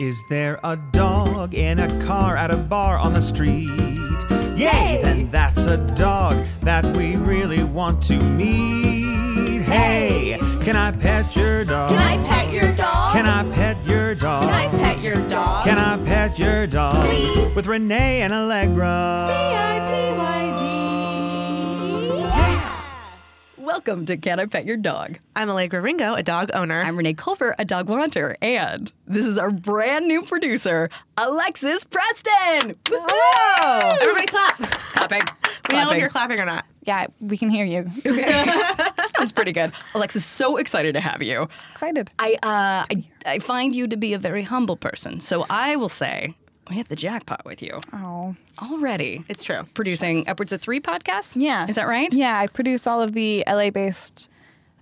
Is there a dog in a car at a bar on the street? Yay! Then that's a dog that we really want to meet. Hey, can I pet your dog? Can I pet your dog? Can I pet your dog? Can I pet your dog? Can I pet your dog? Please. With Renee and Allegra. C-I-P-Y-D. Yeah. Welcome to Can I Pet Your Dog? I'm Allegra Ringo, a dog owner. I'm Renee Culver, a dog wanter, and this is our brand new producer, Alexis Preston. Hello! Everybody clap. Clapping. We know if you're clapping or not. Yeah, we can hear you. Sounds pretty good. Alexis, so excited to have you. Excited. I, uh, I, I find you to be a very humble person, so I will say we hit the jackpot with you Oh. already. It's true. Producing upwards of three podcasts. Yeah. is that right? Yeah, I produce all of the LA based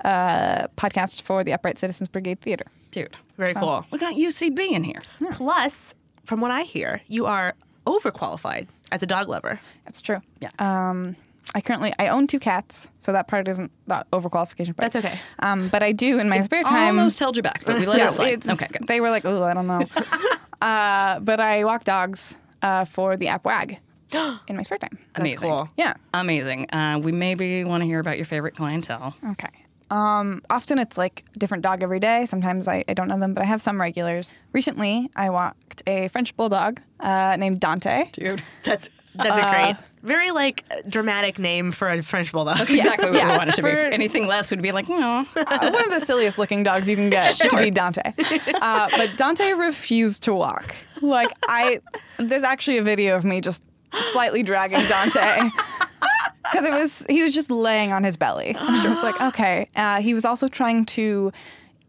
uh, podcasts for the Upright Citizens Brigade Theater. dude. Very cool. We got UCB in here. Plus, from what I hear, you are overqualified as a dog lover. That's true. Yeah. Um, I currently I own two cats, so that part isn't the overqualification part. That's okay. Um, but I do in my spare time. I almost held you back, but we let yeah, it slide. Okay, good. They were like, oh, I don't know. uh, but I walk dogs uh, for the app WAG in my spare time. Amazing. cool. Yeah. Amazing. Uh, we maybe want to hear about your favorite clientele. Okay. Um, often it's like a different dog every day. Sometimes I, I don't know them, but I have some regulars. Recently, I walked a French bulldog uh, named Dante. Dude. That's that's a great, very like dramatic name for a French bulldog. That's exactly what we want it to be. Anything less would be like, no. Uh, one of the silliest looking dogs you can get to be Dante. Uh, but Dante refused to walk. Like I, there's actually a video of me just slightly dragging Dante. Because it was, he was just laying on his belly. I'm sure it's like, okay. Uh, he was also trying to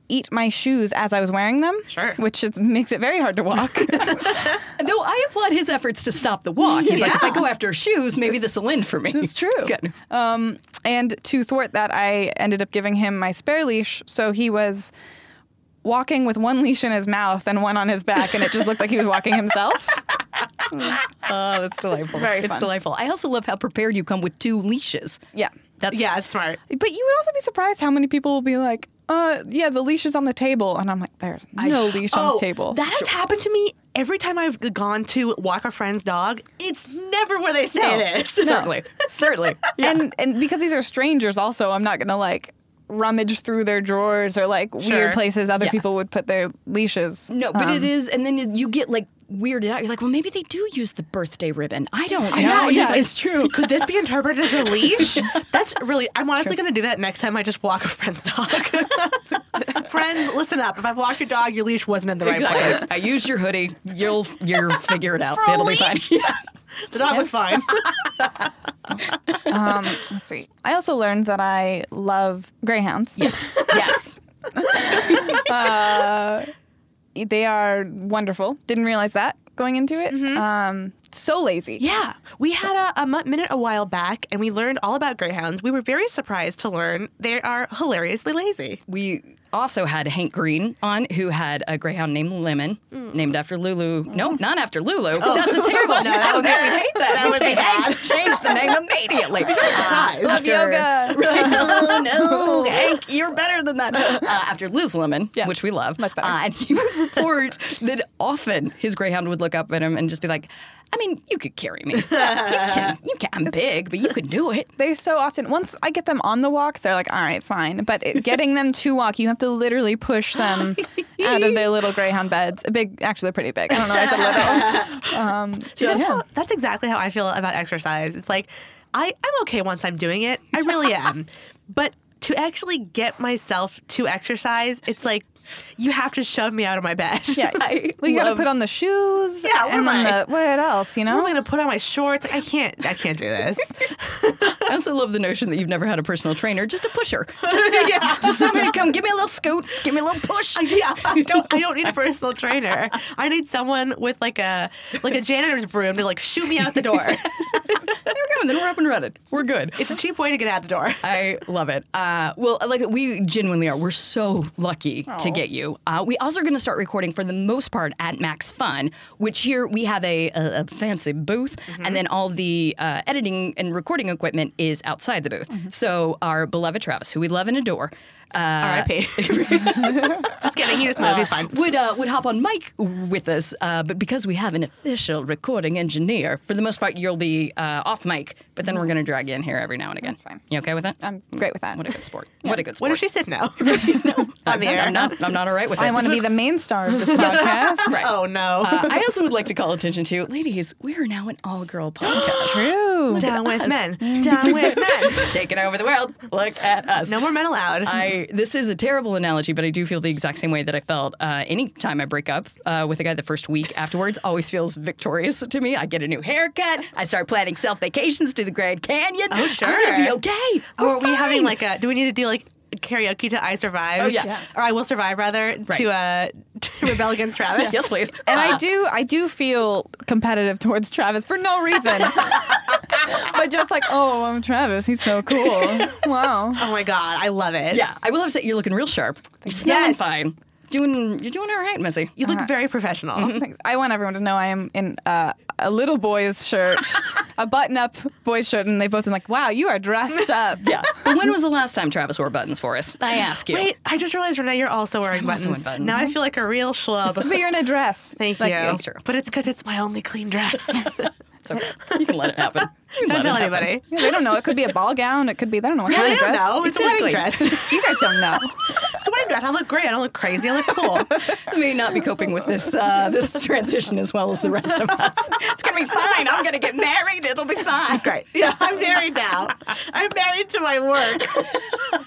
eat my shoes as I was wearing them. Sure. Which is, makes it very hard to walk. Though I applaud his efforts to stop the walk. He's like, if I go after shoes, maybe this will end for me. That's true. Good. Um, and to thwart that, I ended up giving him my spare leash. So he was walking with one leash in his mouth and one on his back, and it just looked like he was walking himself. Oh, that's delightful. Very It's fun. delightful. I also love how prepared you come with two leashes. Yeah. That's Yeah, it's smart. But you would also be surprised how many people will be like, uh, yeah, the leash is on the table. And I'm like, there's no leash on Oh, the table. That has happened to me every time I've gone to walk a friend's dog. It's never where they say No. it is. certainly, certainly. And and because these are strangers also, I'm not gonna like rummage through their drawers or like Sure. weird places other Yeah. people would put their leashes. No, but Um, it is, and then you get like weirded out. You're like, well, maybe they do use the birthday ribbon. I don't know. Yeah, yeah, like, it's true. Could this be interpreted as a leash? That's really. I'm honestly going to do that next time I just walk a friend's dog. Friends, listen up. If I've walked your dog, your leash wasn't in the right place. I used your hoodie. You'll you'll figure it out. For It'll be fine. leash? The dog was fine. um, let's see. I also learned that I love greyhounds. Yes. Yes. They are wonderful. Didn't realize that going into it. Um, so lazy. Yeah, we had a, a minute a while back, and we learned all about greyhounds. We were very surprised to learn they are hilariously lazy. We also had Hank Green on, who had a greyhound named Lemon, named after Lulu. No, not after Lulu. That's a terrible. no, that would no, we'd hate that. that would say Hank, change the name immediately. Surprised. Love yoga. No, no, Hank, you're better than that. Uh, after Liz Lemon, Yeah, which we love. much better. Uh, and he would report that often his greyhound would look up at him and just be like, I mean, you could carry me. You can. You can. I'm big, but you could do it. They so often, once I get them on the walks, they're like, all right, fine. But it, getting them to walk, you have to literally push them out of their little greyhound beds. A big, actually, they're pretty big. I don't know. I a little. Um, See, that's, yeah. how, that's exactly how I feel about exercise. It's like I, I'm okay once I'm doing it. I really am. but to actually get myself to exercise, it's like you have to shove me out of my bed. Yeah. I well, you got to put on the shoes. Yeah, what and am then I? the what else? You know, I'm going to put on my shorts? I can't. I can't do this. I also love the notion that you've never had a personal trainer, just a pusher. Just, uh, just somebody come, give me a little scoot, give me a little push. yeah, I don't. I don't need a personal trainer. I need someone with like a like a janitor's broom to like shoot me out the door. There we go, then we're up and running. We're good. it's a cheap way to get out the door. I love it. Uh, well, like we genuinely are. We're so lucky to get you. Uh, we also are going to start recording for the most part at Max Fun, which here we have a, a, a fancy booth, and then all the uh, editing and recording equipment is outside the booth. So our beloved Travis, who we love and adore, uh, R.I.P. just kidding. He just moved. He's fine. would uh, would hop on mic with us, uh, but because we have an official recording engineer, for the most part, you'll be uh, off mic. But then we're going to drag you in here every now and again. That's fine. You okay with that? I'm great with that. what a good sport. What a good sport. What if she said no? On the air. I'm not. I'm not all right with it. I want to be the main star of this podcast. Oh no. Uh, I also would like to call attention to, ladies, we are now an all-girl podcast. True. Down with men. Down with men. Taking over the world. Look at us. No more men allowed. I this is a terrible analogy, but I do feel the exact same way that I felt uh, anytime I break up uh, with a guy. The first week afterwards always feels victorious to me. I get a new haircut. I start planning self vacations to the Grand Canyon. Oh, sure. I'm gonna be okay. or We're are we having like a? Do we need to do like karaoke to "I Survive"? Oh, yeah. Yeah. Or "I Will Survive" rather to uh to rebel against Travis. yes, please? And Uh, I do, I do feel competitive towards Travis for no reason, but just like, oh, I'm Travis. He's so cool. Wow. Oh my god, I love it. Yeah, I will have to say you're looking real sharp. You're smelling Yes. fine. Doing you're doing all right, Missy. You look very professional. Thanks. I want everyone to know I am in uh, a little boy's shirt, a button-up boy's shirt, and they both been like, "Wow, you are dressed up." Yeah. But when was the last time Travis wore buttons for us? I ask you. Wait, I just realized Renee, you're also wearing I'm also buttons. buttons. Now I feel like a real schlub. But you're in a dress. Thank Like, you. that's true. But it's because it's my only clean dress. It's okay. You can let it happen. Don't tell anybody. Yeah, they don't know. It could be a ball gown. It could be. They don't know what Yeah, kind of dress. know. It's a wedding dress. You guys don't know. it's a wedding dress. I look great. I don't look crazy. I look cool. I may not be coping with this uh, this transition as well as the rest of us. It's gonna be fine. I'm gonna get married. It'll be fine. It's great. Yeah, I'm married now. I'm married to my work.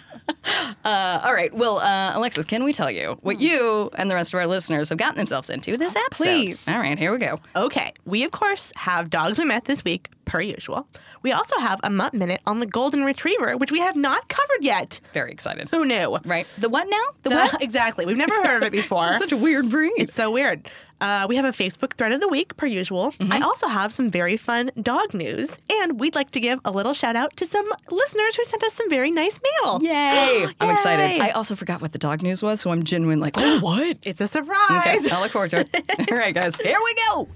Uh, all right. Well, uh, Alexis, can we tell you what you and the rest of our listeners have gotten themselves into this episode? Please. All right. Here we go. Okay, we of course have dogs we met this week, per usual. We also have a mutt minute on the golden retriever, which we have not covered yet. Very excited. Who knew? Right. The what now? The The- what? exactly. We've never heard of it before. It's such a weird breed. It's so weird. Uh, we have a Facebook thread of the week, per usual. I also have some very fun dog news, and we'd like to give a little shout out to some listeners who sent us some very nice mail. Yay! I'm excited. I also forgot what the dog news was, so I'm genuine like, oh, what? It's a surprise. Okay, I'll look forward to it. All right, guys, here we go.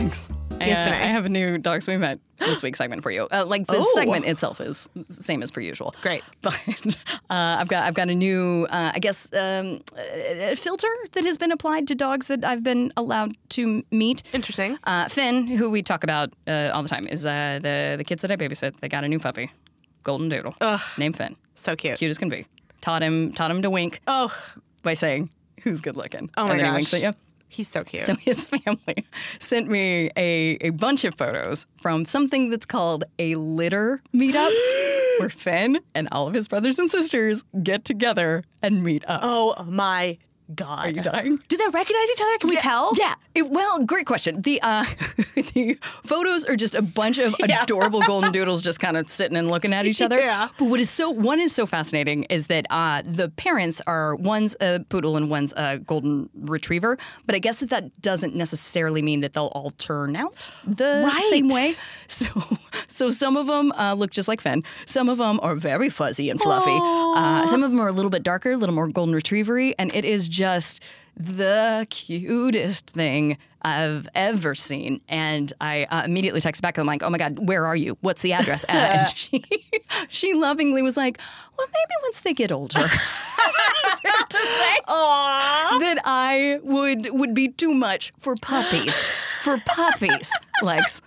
Hey, Lex. Yes, I, Renee? I have a new Dogs We Met this week segment for you. Uh, like the Oh. segment itself is same as per usual. Great. but uh, I've got I've got a new uh, I guess um, a, a filter that has been applied to dogs that I've been allowed to meet. Interesting. Uh, Finn, who we talk about uh, all the time, is uh, the the kids that I babysit. They got a new puppy, golden doodle, Ugh. named Finn. So cute. Cute as can be. Taught him taught him to wink Oh, by saying, "Who's good looking?" Oh my and then gosh. he winks at you. He's so cute. So his family sent me a, a bunch of photos from something that's called a litter meetup, where Finn and all of his brothers and sisters get together and meet up. oh my god. Are you dying? Do they recognize each other? Can we tell? Yeah. It- well, great question. The uh, the photos are just a bunch of Yeah. adorable golden doodles just kind of sitting and looking at each other. Yeah. But what is so one is so fascinating is that uh, the parents are one's a poodle and one's a golden retriever. But I guess that that doesn't necessarily mean that they'll all turn out the Right. same way. So so some of them uh, look just like Finn. Some of them are very fuzzy and fluffy. Uh, some of them are a little bit darker, a little more golden retrievery, and it is just the cutest thing I've ever seen. And I uh, immediately text back. and I'm like, "Oh my god, where are you? What's the address?" Uh, and she she lovingly was like, "Well, maybe once they get older." to say that I would would be too much for puppies. For puppies, Lex.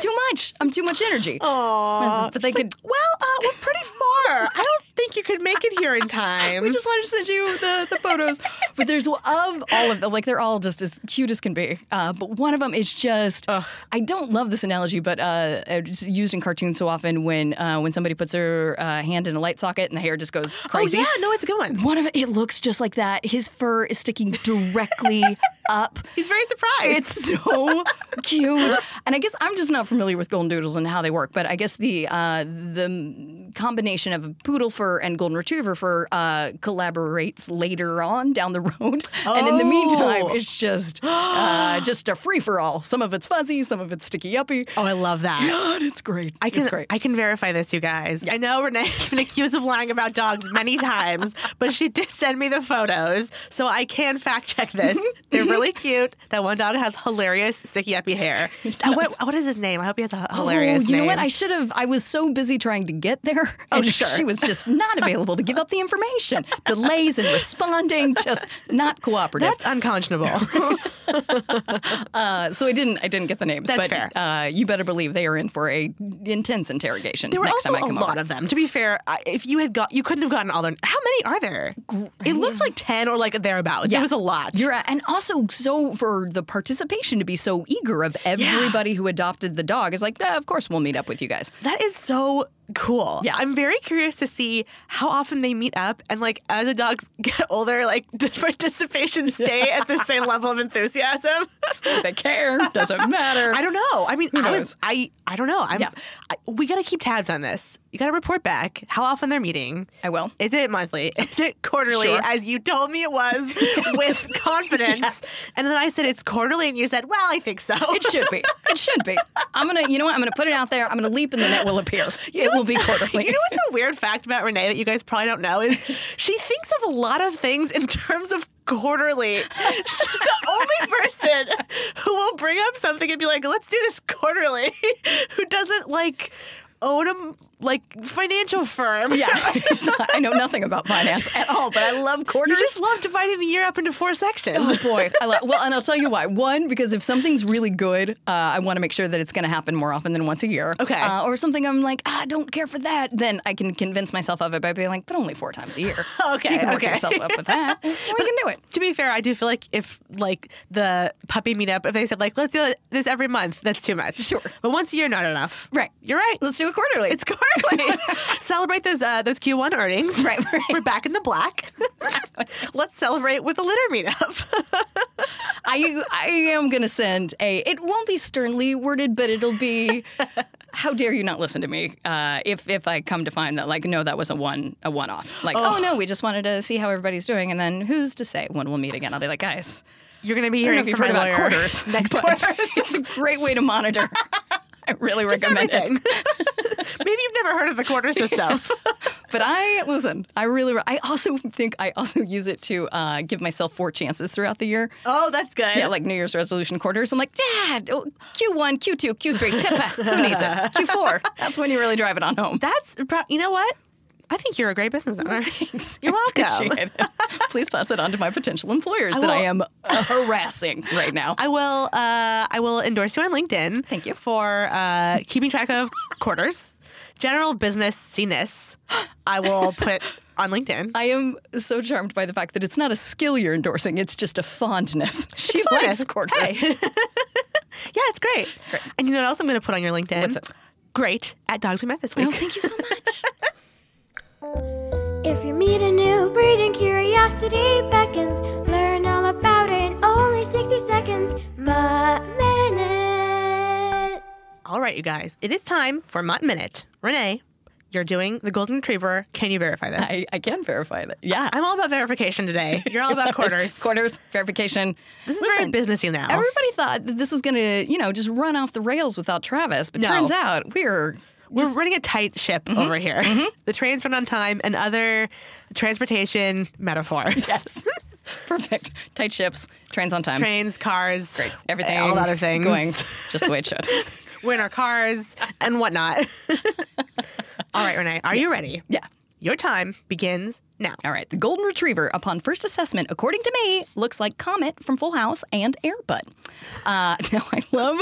Too much. I'm too much energy. Oh but they could. Well, uh, we're pretty far. I don't think you could make it here in time. We just wanted to send you the, the photos. but there's of all of them, like they're all just as cute as can be. Uh, but one of them is just, I don't love this analogy, but uh, it's used in cartoons so often when uh, when somebody puts their uh, hand in a light socket and the hair just goes crazy. Oh yeah, no, it's a good one. One of it, it looks just like that. His fur is sticking directly up. He's very surprised. It's so cute, and I guess I'm just not familiar with golden doodles and how they work. But I guess the uh, the combination of a poodle fur and golden retriever for uh, collaborates later on down the road, and in the meantime, Oh. it's just uh, just a free for all. Some of it's fuzzy, some of it's sticky uppy. oh, I love that. God, it's great. I can it's great. I can verify this, you guys. I know Renee has been accused of lying about dogs many times, but she did send me the photos, so I can fact check this. They're really cute. That one dog has hilarious sticky uppy hair. Uh, what, what is his name? I hope he has a hilarious oh, you know what? I should have. I was so busy trying to get there, Oh, sure. she was just not available to give up the information. Delays in responding, just not cooperative. That's unconscionable. Uh, so I didn't. I didn't get the names. That's but, fair. Uh, you better believe they are in for a intense interrogation There were also time I a come lot over. of them. To be fair, if you had got, you couldn't have gotten all their. How many are there? It looked like ten or like thereabouts. It was a lot. You're and also so for the participation to be so eager of everybody who adopted the dog is like, "Yeah, of course we'll meet up with you guys. That is so cool. Yeah. I'm very curious to see how often they meet up and like as the dogs get older, like does participation stay at the same level of enthusiasm? They care, doesn't matter. I don't know. I mean, I, would. I I don't know. I'm, Yeah. I, we got to keep tabs on this. You got to report back how often they're meeting. I will. Is it monthly? Is it quarterly? Sure. As you told me it was with confidence. And then I said it's quarterly, and you said, "Well, I think so." It should be. It should be. I'm gonna. You know what? I'm gonna put it out there. I'm gonna leap, and the net will appear. it will be quarterly. You know what's a weird fact about Renee that you guys probably don't know is she thinks of a lot of things in terms of quarterly. She's the only person who will bring up something and be like, "Let's do this quarterly," who doesn't like own a like financial firm. yeah, I know nothing about finance at all, but I love quarters. You just love dividing the year up into four sections. Oh boy, I love. Well, and I'll tell you why. One, because if something's really good, uh, I want to make sure that it's going to happen more often than once a year. Okay. Uh, or something I'm like, ah, I don't care for that. Then I can convince myself of it by being like, but only four times a year. Okay, you can work okay. yourself up with that. we can do it. To be fair, I do feel like if like the puppy meetup, if they said like let's do this every month, that's too much. Sure. but once a year, not enough. Right. You're right. Let's do it quarterly. It's quarterly. Celebrate those uh, those Q1 earnings. Right, right. We're back in the black. Let's celebrate with a litter meetup. I I am gonna send a. It won't be sternly worded, but it'll be. How dare you not listen to me? Uh, if if I come to find that like no, that was a one a one off. Like oh. no, we just wanted to see how everybody's doing, and then who's to say when we'll meet again? I'll be like guys. You're gonna be I don't know hearing if you've heard about quarters next quarter. it's a great way to monitor. I really recommend Everything. it. Maybe you've never heard of the quarter system. But I listen. I really. I also think I also use it to uh, give myself four chances throughout the year. oh, that's good. Yeah, like New Year's resolution quarters. I'm like, Dad, oh, Q1, Q2, Q3, tip, who needs it? Q4. That's when you really drive it on home. that's pro- you know what? I think you're a great business owner. You're welcome. Please pass it on to my potential employers that will- I am harassing right now. I will. Uh, I will endorse you on LinkedIn. Thank you. for uh, keeping track of quarters, general business ness. I will put on LinkedIn. I am so charmed by the fact that it's not a skill you're endorsing; it's just a fondness. She It's likes quarters. Hey. yeah, it's great. Great. And you know what else I'm going to put on your LinkedIn? What's this? Great at Dogs We Met this week. Oh, thank you so much. If you meet a new breed and curiosity beckons, learn all about it in only 60 seconds. Mutt Minute. All right, you guys, it is time for Mutt Minute. Renee, you're doing the Golden Retriever. Can you verify this? I, I can verify that. Yeah. I'm all about verification today. You're all about quarters. Quarters, verification. This is very businessy now. Everybody thought that this was going to, you know, just run off the rails without Travis, but No. turns out we're We're running a tight ship Mm-hmm. over here. The trains run on time and other transportation metaphors. yes, perfect. Tight ships, trains on time, Trains, cars, great, everything, all other things. going just the way it should. We're in our cars and whatnot. all right, Renee, are you ready? Yeah. Your time begins now. All right. The golden retriever, upon first assessment, according to me, looks like Comet from Full House and Air Bud. Uh, now, I love,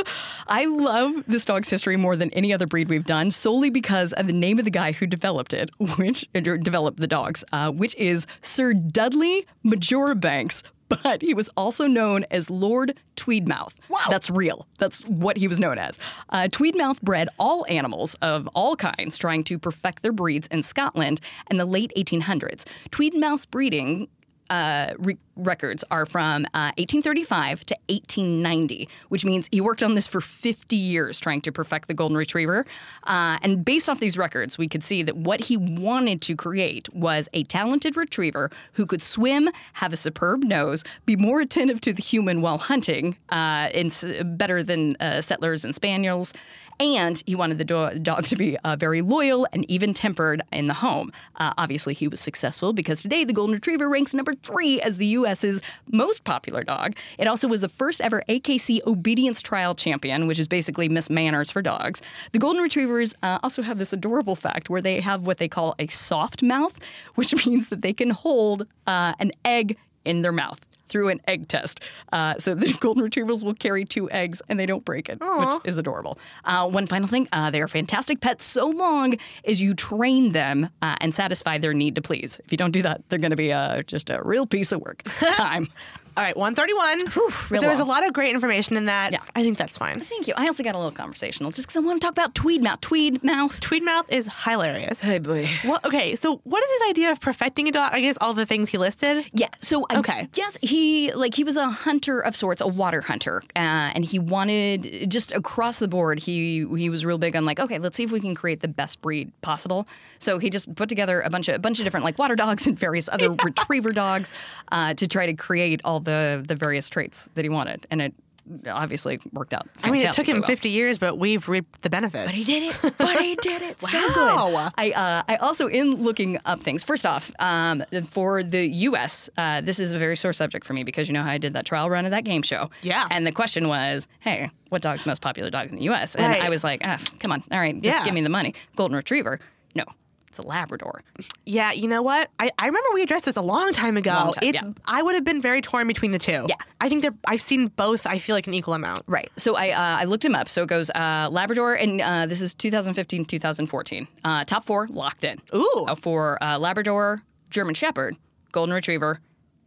I love this dog's history more than any other breed we've done, solely because of the name of the guy who developed it, which or developed the dogs, uh, which is Sir Dudley Marjoribanks. But he was also known as Lord Tweedmouth. Wow. That's real. That's what he was known as. Uh, Tweedmouth bred all animals of all kinds, trying to perfect their breeds in Scotland in the late 1800s. Tweedmouth's breeding uh, re- records are from uh, 1835 to 1890, which means he worked on this for 50 years trying to perfect the golden retriever. Uh, and based off these records, we could see that what he wanted to create was a talented retriever who could swim, have a superb nose, be more attentive to the human while hunting, uh, and s- better than uh, setters and spaniels and he wanted the do- dog to be uh, very loyal and even tempered in the home. Uh, obviously, he was successful because today the Golden Retriever ranks number three as the U.S.'s most popular dog. It also was the first ever AKC obedience trial champion, which is basically Miss Manners for dogs. The Golden Retrievers uh, also have this adorable fact where they have what they call a soft mouth, which means that they can hold uh, an egg in their mouth through an egg test. Uh, so the golden retrievers will carry two eggs and they don't break it, which is adorable. Uh, one final thing uh, they are fantastic pets so long as you train them uh, and satisfy their need to please. If you don't do that, they're going to be uh, just a real piece of work. Time. All right, 131. real There's a long. lot of great information in that. Yeah. I think that's fine. Thank you. I also got a little conversational just because I want to talk about Tweedmouth. Tweed mouth. Tweedmouth is hilarious. Hey, boy. Well, okay, so what is his idea of perfecting a dog? I guess all the things he listed. Yeah. So I Okay. yes, he like he was a hunter of sorts, a water hunter, uh, and he wanted just across the board. He he was real big on like, okay, let's see if we can create the best breed possible. So he just put together a bunch of a bunch of different like water dogs and various other retriever dogs uh, to try to create all the the various traits that he wanted, and it obviously worked out. I mean, it took him well. 50 years, but we've reaped the benefits. But he did it. But he did it so good. Wow. I uh, I also in looking up things. First off, um, for the U.S., uh, this is a very sore subject for me because you know how I did that trial run of that game show. Yeah. And the question was, hey, what dog's the most popular dog in the U.S.? And Right. I was like, ah, come on, all right, just Yeah. give me the money. Golden Retriever. No, it's a Labrador. Yeah, you know what? I, I remember we addressed this a long time ago. Long time, it's yeah. I would have been very torn between the two. Yeah. I think they're I've seen both. I feel like an equal amount. Right. So I uh, I looked him up. So it goes uh, Labrador, and uh, this is 2015, 2014. Uh, top four locked in. Ooh. For uh, Labrador, German Shepherd, Golden Retriever,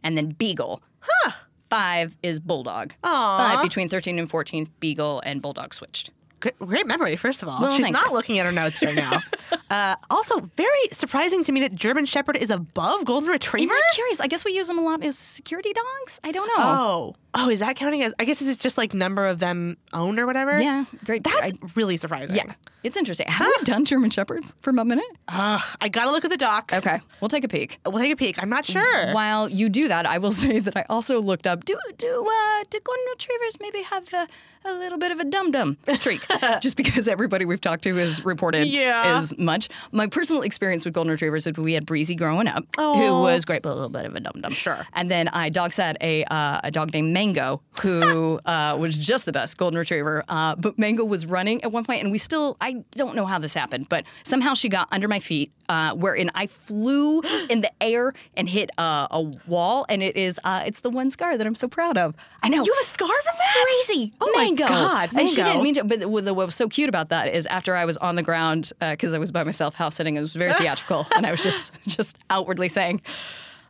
and then Beagle. Huh. Five is Bulldog. Aw. But between 13 and 14, Beagle and Bulldog switched. Great, great memory, first of all. Well, She's not you. looking at her notes right now. uh, also, very surprising to me that German Shepherd is above Golden Retriever. I'm curious. I guess we use them a lot as security dogs. I don't know. Oh, oh, is that counting as? I guess it's just like number of them owned or whatever. Yeah, great. that's I- really surprising. yeah, it's interesting. Have we done German Shepherds for a minute? Ugh, I gotta look at the doc. Okay, we'll take a peek. We'll take a peek. I'm not sure. While you do that, I will say that I also looked up. Do do uh, do golden retrievers maybe have a, a little bit of a dum dum streak? Just because everybody we've talked to has reported Yeah. as much. My personal experience with golden retrievers is we had Breezy growing up, who was great, but a little bit of a dum dum. Sure. And then I dog sat a uh, a dog named Mango, who uh, was just the best golden retriever. Uh, but Mango was running at one point, and we still I don't know how this happened, but somehow she got under my feet, uh, wherein I flew in the air and hit uh, a wall, and it is uh, it's the one scar that I'm so proud of. I know You have a scar from that? crazy. Oh my Mango. God, And she didn't mean to. But what what was so cute about that is after I was on the ground because I was by myself house sitting, it was very theatrical, and I was just just outwardly saying.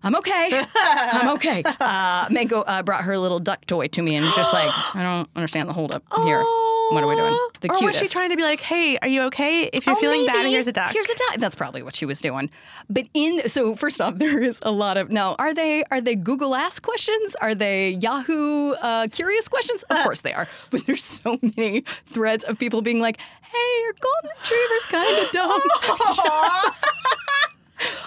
I'm okay. I'm okay. Uh, Mango uh, brought her little duck toy to me and was just like, I don't understand the holdup here. What are we doing? The or cutest. was she trying to be like, "Hey, are you okay? If you're Oh, feeling bad, maybe. here's a duck." Here's a duck. That's probably what she was doing. But in so first off, there is a lot of now. Are they are they Google Ask questions? Are they Yahoo uh, curious questions? Of course they are. But there's so many threads of people being like, "Hey, your golden retriever's kind of dumb."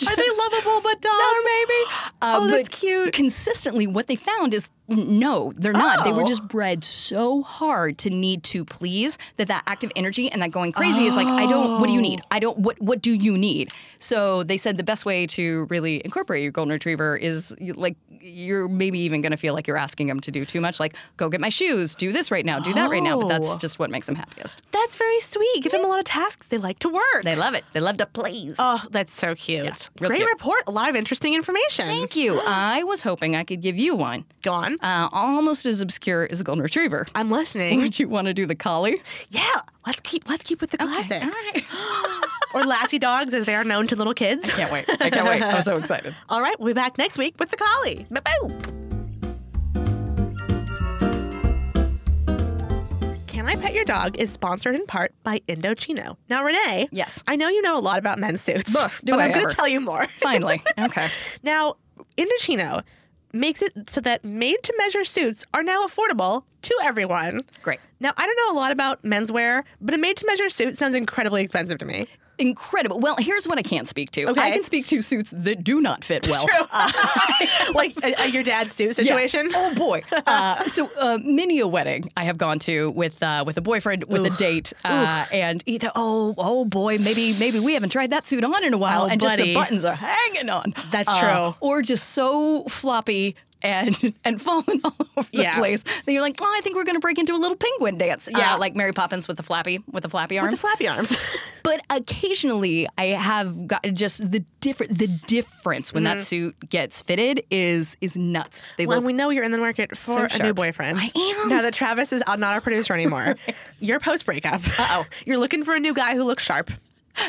Are they lovable but dumb? Or maybe. Uh, Oh, that's cute. Consistently, what they found is no, they're not. They were Oh. just bred so hard to need to please that that active energy and that going crazy is like, I don't. What do you need? I don't. What What do you need? So they said the best way to really incorporate your golden retriever is like you're maybe even going to feel like you're asking them to do too much. Like, go get my shoes. Do this right now. Do that right now. But that's Oh. just what makes them happiest. That's very sweet. Give them a lot of tasks. They like to work. They love it. They love to please. oh, that's so cute. Real Great cute. report. A lot of interesting information. Thank you. I was hoping I could give you one. Go on. uh, almost as obscure as a golden retriever. I'm listening. Would you want to do the collie? yeah. Let's keep let's keep with the classics. all right. or lassie dogs as they are known to little kids. Can't wait. I can't wait. I'm so excited. All right, we'll be back next week with the collie. Boo-boo. Can I Pet Your Dog is sponsored in part by Indochino. Now, Renee. Yes. I know you know a lot about men's suits. Do but I I'm going to tell you more. Finally. Okay. Now, Indochino makes it so that made to measure suits are now affordable to everyone. Great. Now, I don't know a lot about menswear, but a made to measure suit sounds incredibly expensive to me. Incredible. Well, here's what I can't speak to. Okay. I can speak to suits that do not fit well. like uh, uh, your dad's suit situation. Yeah. Oh boy. Uh, so uh, many a wedding I have gone to with uh, with a boyfriend with a date, uh, and either oh oh boy maybe maybe we haven't tried that suit on in a while, Oh, and just the buttons are hanging on. That's Uh, true. Or just so floppy. And and falling all over Yeah. the place. Then you're like, oh, I think we're gonna break into a little penguin dance. Yeah. uh, like Mary Poppins with the flappy with the flappy arms. With the flappy arms. But occasionally, I have got just the different the difference when that suit gets fitted is is nuts. They Mm-hmm. well, we know you're in the market for So a new boyfriend. I am. Now that Travis is not our producer anymore, you're post breakup. Uh oh. You're looking for a new guy who looks sharp.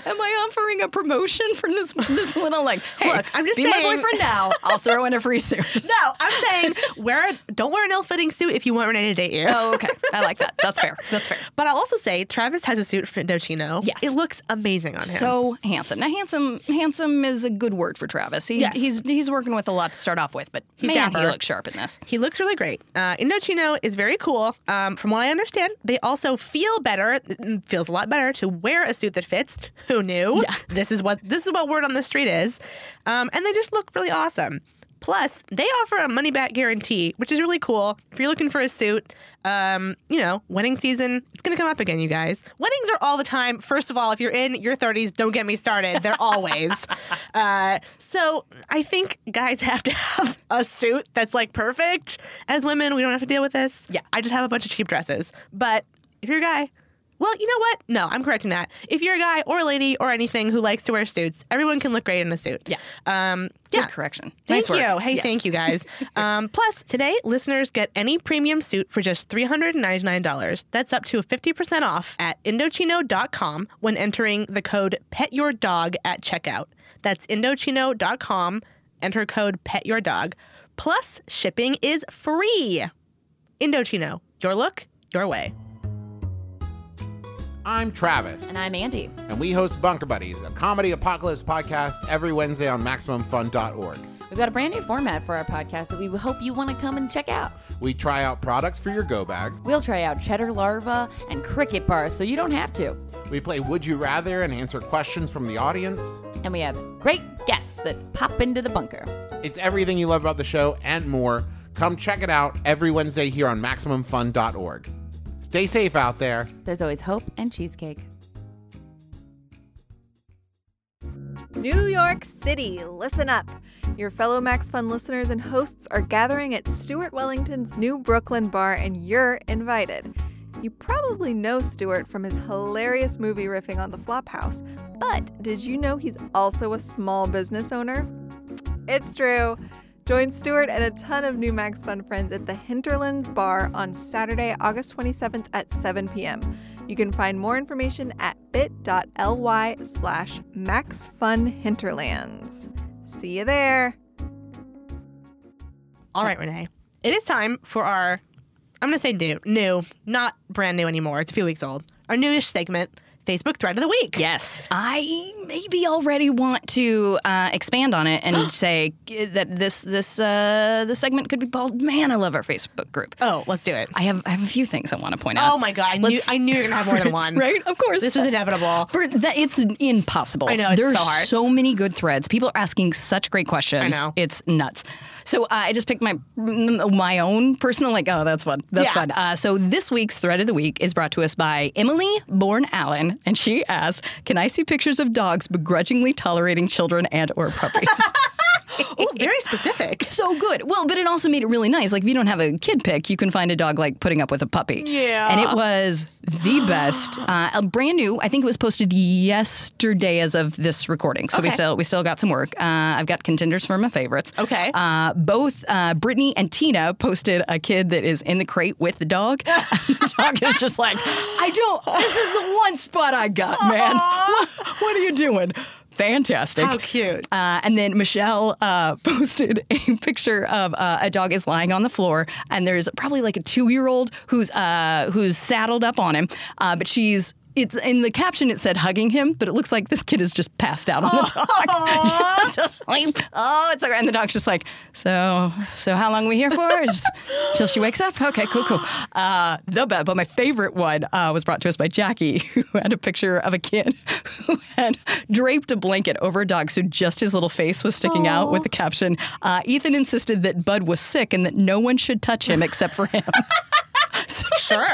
Am I offering a promotion for this this little like? Hey, Look, I'm just be my saying- boyfriend now. I'll throw in a free suit. No, I'm saying wear a, don't wear an ill-fitting suit if you want Renee to date you. Oh, okay. I like that. That's fair. That's fair. But I'll also say Travis has a suit from Indochino. Yes. It looks amazing on him. So handsome. Now, handsome, handsome is a good word for Travis. He, Yes. He's he's working with a lot to start off with, but He's man, dapper. he looks sharp in this. He looks really great. Uh, Indochino is very cool. Um, from what I understand, they also feel better. Feels a lot better to wear a suit that fits. Who knew? Yeah. This is what this is what word on the street is, um, and they just look really awesome. Plus, they offer a money back guarantee, which is really cool. If you're looking for a suit, um, you know, wedding season, it's going to come up again, you guys. Weddings are all the time. First of all, if you're in your 30s, don't get me started. They're always. uh, so I think guys have to have a suit that's like perfect. As women, we don't have to deal with this. Yeah. I just have a bunch of cheap dresses. But if you're a guy, well, you know what? No, I'm correcting that. If you're a guy or a lady or anything who likes to wear suits, everyone can look great in a suit. Yeah. Um, Good yeah. correction. Thank Nice you. Hey, Yes. thank you guys. um, plus, today, listeners get any premium suit for just $399. That's up to 50% off at Indochino.com when entering the code PETYOURDOG at checkout. That's Indochino.com. Enter code PETYOURDOG. Plus, shipping is free. Indochino, your look, your way. I'm Travis, And I'm Andy. and we host Bunker Buddies, a comedy apocalypse podcast every Wednesday on MaximumFun.org. We've got a brand new format for our podcast that we hope you want to come and check out. We try out products for your go bag. We'll try out cheddar larva and cricket bars so you don't have to. We play Would You Rather and answer questions from the audience. And we have great guests that pop into the bunker. It's everything you love about the show and more. Come check it out every Wednesday here on MaximumFun.org. Stay safe out there. There's always hope and cheesecake. New York City, listen up. Your fellow Max Fun listeners and hosts are gathering at Stuart Wellington's new Brooklyn bar, and you're invited. You probably know Stuart from his hilarious movie riffing on the Flop House, but did you know he's also a small business owner? It's true. Join Stuart and a ton of new Max Fun friends at the Hinterlands Bar on Saturday, August 27th at 7 p.m. You can find more information at bit.ly slash maxfunhinterlands. See you there. All right, Renee. It is time for our, I'm going to say new, new, not brand new anymore. It's a few weeks old. Our newish segment, Facebook Thread of the Week. Yes, I maybe already want to uh, expand on it and say that this this uh, this segment could be called "Man, I Love Our Facebook Group." Oh, let's do it. I have I have a few things I want to point out. Oh my God. I knew, Let's- I knew you were going to have more than one. right? Of course, This was inevitable. For that, it's impossible. I know, There's so hard. so many good threads. People are asking such great questions. I know. It's nuts. So uh, I just picked my my own personal like. Oh, that's fun. That's Yeah. fun. Uh, so this week's thread of the week is brought to us by Emily Bourne Allen, and she asked, "Can I see pictures of dogs begrudgingly tolerating children and or puppies?" Oh, very specific. so good. Well, but it also made it really nice. Like if you don't have a kid pick, you can find a dog like putting up with a puppy. Yeah. And it was the best. Uh, a brand new. I think it was posted yesterday as of this recording. So we still we still got some work. Uh, I've got contenders for my favorites. Okay. Uh, both uh, Brittany and Tina posted a kid that is in the crate with the dog. the dog is just like, I don't. This is the one spot I got, man. What, what are you doing? Fantastic. How cute. Uh, and then Michelle uh, posted a picture of uh, a dog is lying on the floor, and there's probably like a two year old who's uh, who's saddled up on him, uh, but she's it's in the caption. It said hugging him, but it looks like this kid is just passed out on the dog, just asleep. Oh, it's okay. And the dog's just like, so, so how long are we here for? Just till she wakes up. Okay, cool, cool. Uh, the best, but my favorite one uh, was brought to us by Jackie, who had a picture of a kid who had draped a blanket over a dog, so just his little face was sticking out with the caption. Uh, Ethan insisted that Bud was sick and that no one should touch him except for him. So Sure.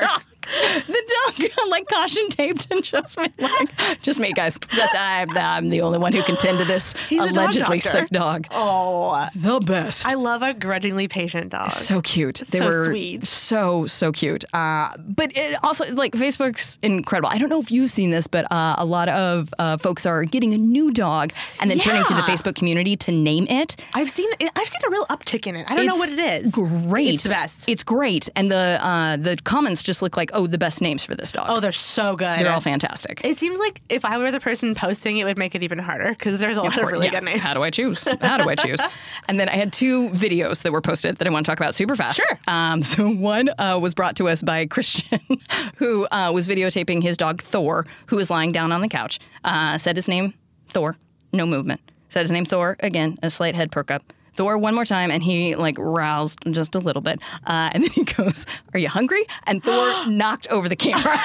The dog, the dog got like caution taped and just went like, just me, guys. Just I'm, I'm the only one who can tend to this He's a dog allegedly sick dog. Oh, The best. I love a grudgingly patient dog. so cute. They So were sweet. so so cute. Uh, but it also like Facebook's incredible. I don't know if you've seen this, but uh, a lot of uh, folks are getting a new dog and then turning to the Facebook community to name it. I've seen I've seen a real uptick in it. I don't know what it is. Great. It's the best. It's great, and the uh, the comments just look like oh the best names for this dog. oh, they're so good. they're all fantastic. It seems like if I were the person posting, it would make it even harder because there's a lot of really Yeah. good names. How do I choose? How do I choose? and then I had two videos that were posted that I want to talk about super fast. Sure. Um, so one uh, was brought to us by Christian, who uh, was videotaping his dog Thor, who was lying down on the couch. Uh, said his name Thor, no movement. Said his name Thor again, a slight head perk up. Thor one more time, and he like roused just a little bit, uh, and then he goes, "Are you hungry?" And Thor knocked over the camera.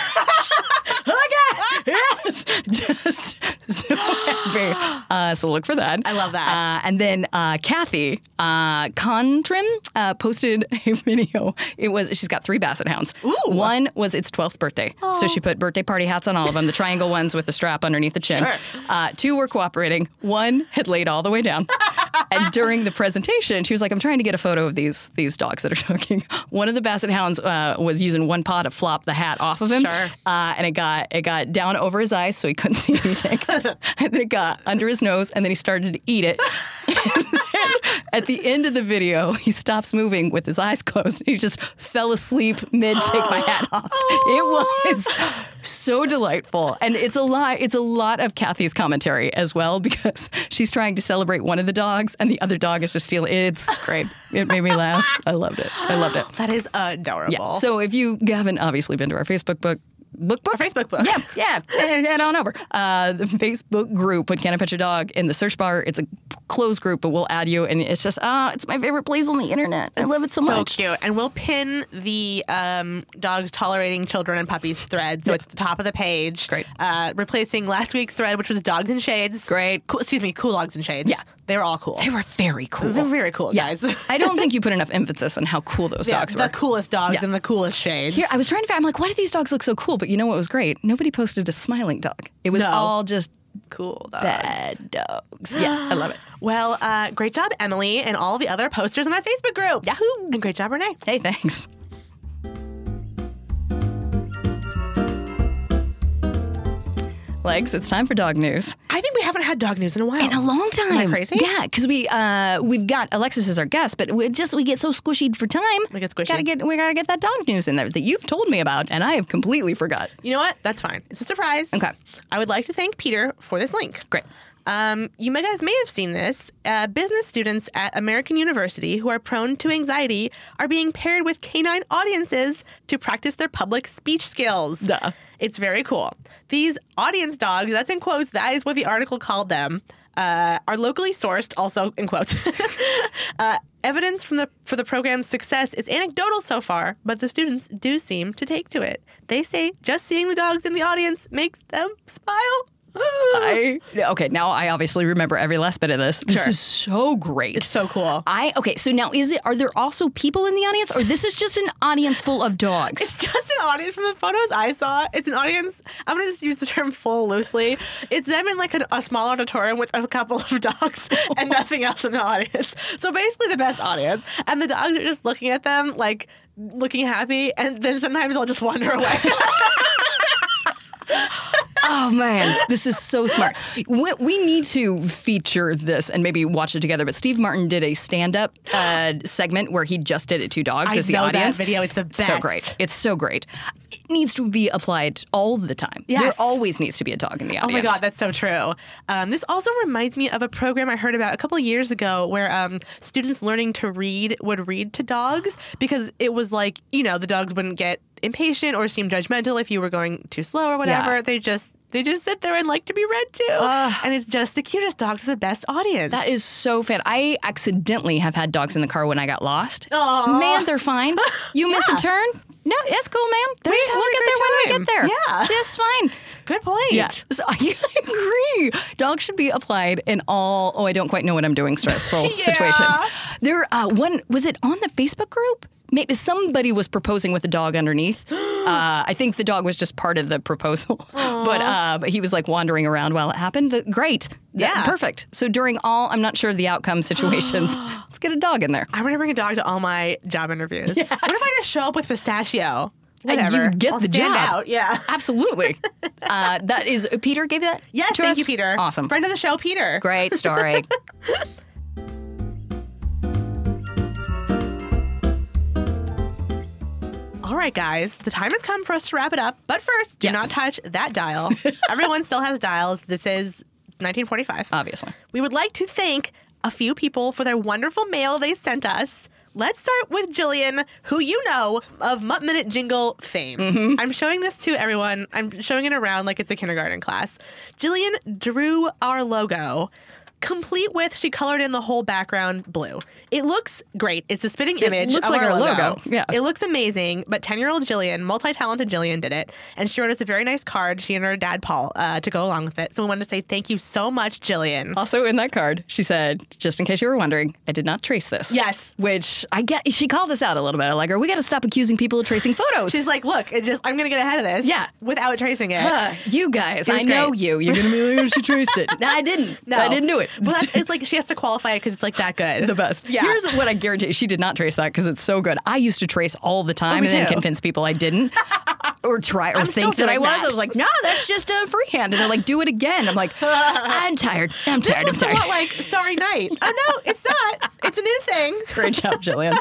yes, just so happy. Uh, so look for that. I love that. Uh, and then uh, Kathy uh, Contrim uh, posted a video. It was she's got three basset hounds. Ooh. One was its 12th birthday, so she put birthday party hats on all of them, the triangle ones with the strap underneath the chin. Sure. Uh, two were cooperating. One had laid all the way down. And during the presentation, she was like, "I'm trying to get a photo of these these dogs that are talking." One of the basset hounds uh, was using one paw to flop the hat off of him, Sure. uh, and it got it got down over his eyes, so he couldn't see anything. and then it got under his nose, and then he started to eat it. At the end of the video, he stops moving with his eyes closed. He just fell asleep mid take my hat off. It oh. was so delightful, and it's a lot. It's a lot of Kathy's commentary as well because she's trying to celebrate one of the dogs, and the other dog is just stealing. It's great. It made me laugh. I loved it. I loved it. That is adorable. Yeah. So if you haven't obviously been to our Facebook book. Book book? Our Facebook book. Yeah, yeah. Head on over. Uh, the Facebook group, Put Can I Pet Your Dog in the search bar. It's a closed group, but we'll add you. And it's just, ah, it's my favorite place on the internet. I love it so, much. So cute. And we'll pin the um, dogs tolerating children and puppies thread. So it's at the top of the page. Great. Uh, replacing last week's thread, which was dogs and shades. Great. Cool, excuse me, cool dogs and shades. Yeah. They were all cool. They were very cool. They're very cool, Yeah. guys. I don't think you put enough emphasis on how cool those Yeah, dogs were. the coolest dogs Yeah. and the coolest shades. Here, I was trying to. I'm like, why do these dogs look so cool? But you know what was great? Nobody posted a smiling dog. It was No. all just cool dogs. bad dogs. Yeah, I love it. Well, uh, great job, Emily, and all the other posters in our Facebook group. Yahoo! And great job, Renee. Hey, thanks. Lex, it's time for dog news. I think we haven't had dog news in a while. In a long time. Am I crazy? Yeah, because we uh we've got Alexis as our guest, but we just we get so squishy for time. We get squishy. Gotta get we gotta get that dog news in there that you've told me about, and I have completely forgot. You know what? That's fine. It's a surprise. Okay. I would like to thank Peter for this link. Great. Um, you guys may have seen this. Uh, business students at American University who are prone to anxiety are being paired with canine audiences to practice their public speech skills. Duh. It's very cool. These audience dogs, that's in quotes, that is what the article called them, uh, are locally sourced, also in quotes. uh, evidence from the for the program's success is anecdotal so far, but the students do seem to take to it. They say just seeing the dogs in the audience makes them smile. Ah. I okay. Now I obviously remember every last bit of this. This Sure. is so great. It's so cool. I okay. So now is it? Are there also people in the audience, or this is just an audience full of dogs? It's just an audience from the photos I saw. It's an audience. I'm gonna just use the term "full" loosely. It's them in like an, a small auditorium with a couple of dogs and nothing else in the audience. So basically, the best audience, and the dogs are just looking at them like looking happy, and then sometimes they'll just wander away. Oh man, this is so smart. We, we need to feature this and maybe watch it together. But Steve Martin did a stand-up uh, segment where he just did it to dogs I as the know that audience. video is the best. So great. It's so great. it needs to be applied all the time. There always needs to be a dog in the audience. Oh my god, that's so true. Um, this also reminds me of a program I heard about a couple of years ago where um, students learning to read would read to dogs because it was like you know the dogs wouldn't get impatient or seem judgmental if you were going too slow or whatever. Yeah. They just they just sit there and like to be read to, and it's just the cutest dogs the best audience. That is so fan. I accidentally have had dogs in the car when I got lost. Aw. Man, they're fine. You miss a turn? No, that's cool. They're we, we'll get there when we get there. Yeah. Just fine. good point. Yeah. So I agree. Dogs should be applied in all, oh, I don't quite know what I'm doing stressful situations. There, uh, one, was it on the Facebook group? Maybe somebody was proposing with a dog underneath. Uh, I think the dog was just part of the proposal, but uh, but he was like wandering around while it happened. The- great, That- Yeah. perfect. So during all, I'm not sure of the outcome situations. let's get a dog in there. I'm gonna bring a dog to all my job interviews. What if I just show up with pistachio? Whatever. you get I'll the stand job. Out. Yeah. Absolutely. uh, that is Peter gave that. Yes, thank us? you, Peter. Awesome. Friend of the show, Peter. Great story. All right, guys, the time has come for us to wrap it up. But first, do Yes. not touch that dial. Everyone still has dials. This is 1945. Obviously. we would like to thank a few people for their wonderful mail they sent us. Let's start with Jillian, who you know of Mutt Minute Jingle fame. Mm-hmm. I'm showing this to everyone. I'm showing it around like it's a kindergarten class. Jillian drew our logo. Complete with, she colored in the whole background blue. It looks great. It's a spitting image. It looks of like our our logo. Yeah. It looks amazing. But 10 year old Jillian, multi talented Jillian, did it. And she wrote us a very nice card, she and her dad, Paul, uh, to go along with it. So we wanted to say thank you so much, Jillian. Also in that card, she said, just in case you were wondering, I did not trace this. Yes. Which I get, she called us out a little bit. I Like, we got to stop accusing people of tracing photos. She's like, look, it just I'm gonna get ahead of this. Yeah. Without tracing it. Uh, you guys, It I know you. You're going to be like, oh, she traced it. No, I didn't. No. I didn't do it. Well, that's, it's like she has to qualify it because it's like that good. the best. Yeah. Here's what I guarantee. She did not trace that because it's so good. I used to trace all the oh, time Oh, and then convince people I didn't. or try or I'm think that I was. that. I was like, no, that's just a freehand. And they're like, do it again. I'm like, I'm tired. I'm This tired. I'm looks a tired. lot like Starry Night. oh no, it's not. It's a new thing. Great job, Jillian.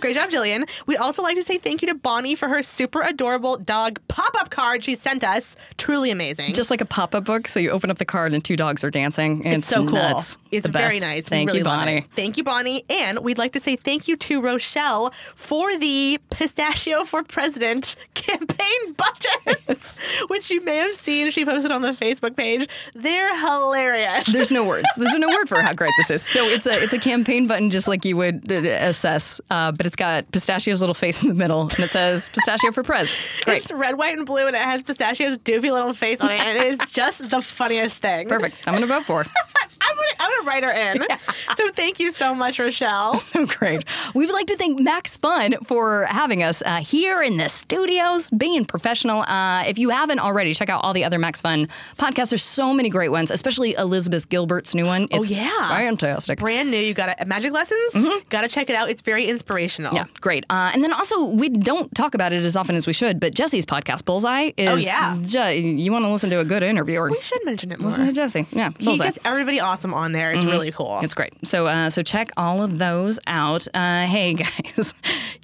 Great job, Jillian. We'd also like to say thank you to Bonnie for her super adorable dog pop-up card she sent us. Truly amazing. Just like a pop-up book, so you open up the card and two dogs are dancing. And It's so cool. It's very nice. Thank really you, Bonnie. Thank you, Bonnie. And we'd like to say thank you to Rochelle for the Pistachio for President campaign buttons, which you may have seen. She posted on the Facebook page. They're hilarious. There's no words. There's no word for how great this is. So it's a it's a campaign button, just like you would uh, assess, uh, but it's got pistachio's little face in the middle, and it says "pistachio for Prez." Great, It's red, white, and blue, and it has Pistachio's doofy little face on it, and it is just the funniest thing. perfect. I'm gonna vote for. I'm gonna, I'm gonna write her in. So thank you so much, Rochelle. So great. We would like to thank Max Fun for having us uh, here in the studios, being professional. Uh, if you haven't already, check out all the other Max Fun podcasts. There's so many great ones, especially Elizabeth Gilbert's new one. It's Oh, yeah. fantastic. Brand new. You got to Magic Lessons. Got to check it out. It's very inspirational. Mm-hmm. Yeah, great. Uh, and then also, we don't talk about it as often as we should, but Jesse's podcast, Bullseye, is. Oh, yeah. ju- you want to listen to a good interviewer. We should mention it more. Listen to Jesse. Yeah, He gets everybody awesome on there. It's really cool. It's great. So, uh, so check all of those out. Uh, hey guys,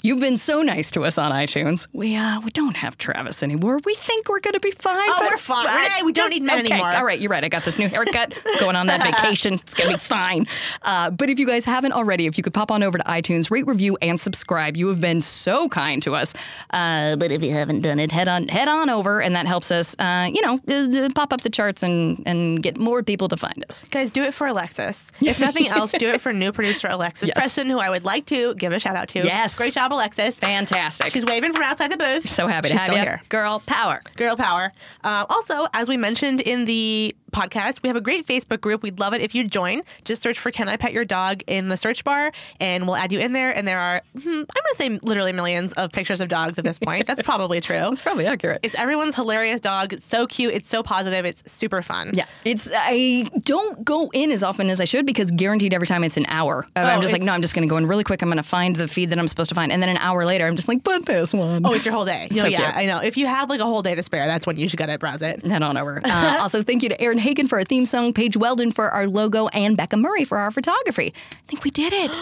you've been so nice to us on iTunes. We uh, we don't have Travis anymore. We think we're gonna be fine. Oh, we're fine. we don't need men okay. anymore. All right, you're right. I got this new haircut. going on that vacation. It's gonna be fine. Uh, but if you guys haven't already, if you could pop on over to iTunes, rate, review, and subscribe. You have been so kind to us. Uh, but if you haven't done it, head on head on over, and that helps us. Uh, you know, pop up the charts and and get more people to find us. Guys, do it for Alexis. If nothing else, do it for new producer Alexis Yes. Preston, who I would like to give a shout out to. Yes. Great job, Alexis. Fantastic. She's waving from outside the booth. so happy She's to have still you, here. girl. Power. Girl power. Uh, also, as we mentioned in the podcast, we have a great Facebook group. We'd love it if you join. Just search for "Can I Pet Your Dog" in the search bar, and we'll add you in there. And there are, hmm, I'm going to say, literally millions of pictures of dogs at this point. That's probably true. That's probably accurate. It's everyone's hilarious dog. It's so cute. It's so positive. It's super fun. Yeah, it's I don't go in as often as I should because guaranteed every time it's an hour. Uh, I'm Oh, just like, no, I'm just going to go in really quick. I'm going to find the feed that I'm supposed to find, and then an hour later, I'm just like, but this one. Oh, it's your whole day. So So yeah, cute. I know. If you have like a whole day to spare, that's when you should gotta browse it. Head on over. Uh, also, thank you to Aaron Hagen for our theme song, Paige Weldon for our logo, and Becca Murray for our photography. I think we did it.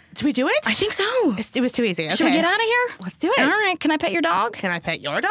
Did we do it? I think so. It's- it was too easy. Should we get out of here? Let's do it. All right. Can I pet your dog? Can I pet your dog?